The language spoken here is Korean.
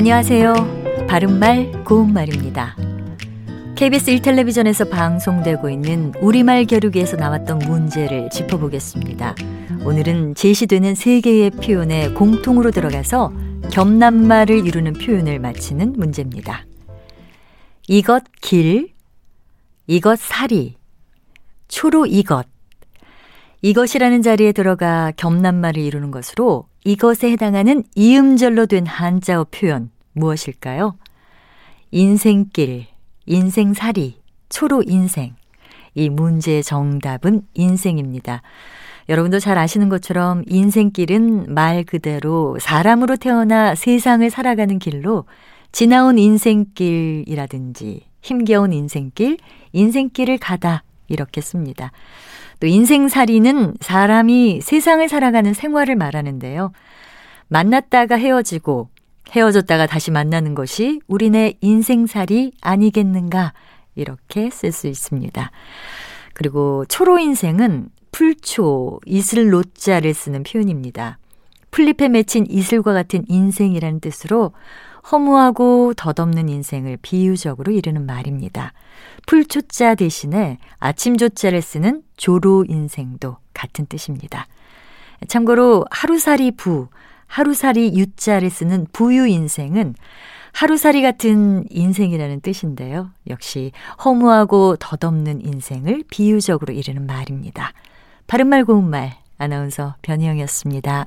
안녕하세요. 바른말 고운말입니다. KBS 1텔레비전에서 방송되고 있는 우리말 겨루기에서 나왔던 문제를 짚어보겠습니다. 오늘은 제시되는 세 개의 표현에 공통으로 들어가서 겸남말을 이루는 표현을 맞히는 문제입니다. 이것 길, 이것 사리, 초로 이것. 이것이라는 자리에 들어가 겸남말을 이루는 것으로 이것에 해당하는 이음절로 된 한자어 표현 무엇일까요? 인생길, 인생살이, 초로 인생. 이 문제의 정답은 인생입니다. 여러분도 잘 아시는 것처럼 인생길은 말 그대로 사람으로 태어나 세상을 살아가는 길로 지나온 인생길이라든지 힘겨운 인생길, 인생길을 가다 이렇게 씁니다. 또 인생살이는 사람이 세상을 살아가는 생활을 말하는데요. 만났다가 헤어지고 헤어졌다가 다시 만나는 것이 우리네 인생살이 아니겠는가 이렇게 쓸 수 있습니다. 그리고 초로 인생은 풀초, 이슬 로자를 쓰는 표현입니다. 풀잎에 맺힌 이슬과 같은 인생이라는 뜻으로 허무하고 덧없는 인생을 비유적으로 이르는 말입니다. 풀초자 대신에 아침조자를 쓰는 조로 인생도 같은 뜻입니다. 참고로 하루살이 부, 하루살이 유자를 쓰는 부유 인생은 하루살이 같은 인생이라는 뜻인데요. 역시 허무하고 덧없는 인생을 비유적으로 이르는 말입니다. 바른말 고운말 아나운서 변희영이었습니다.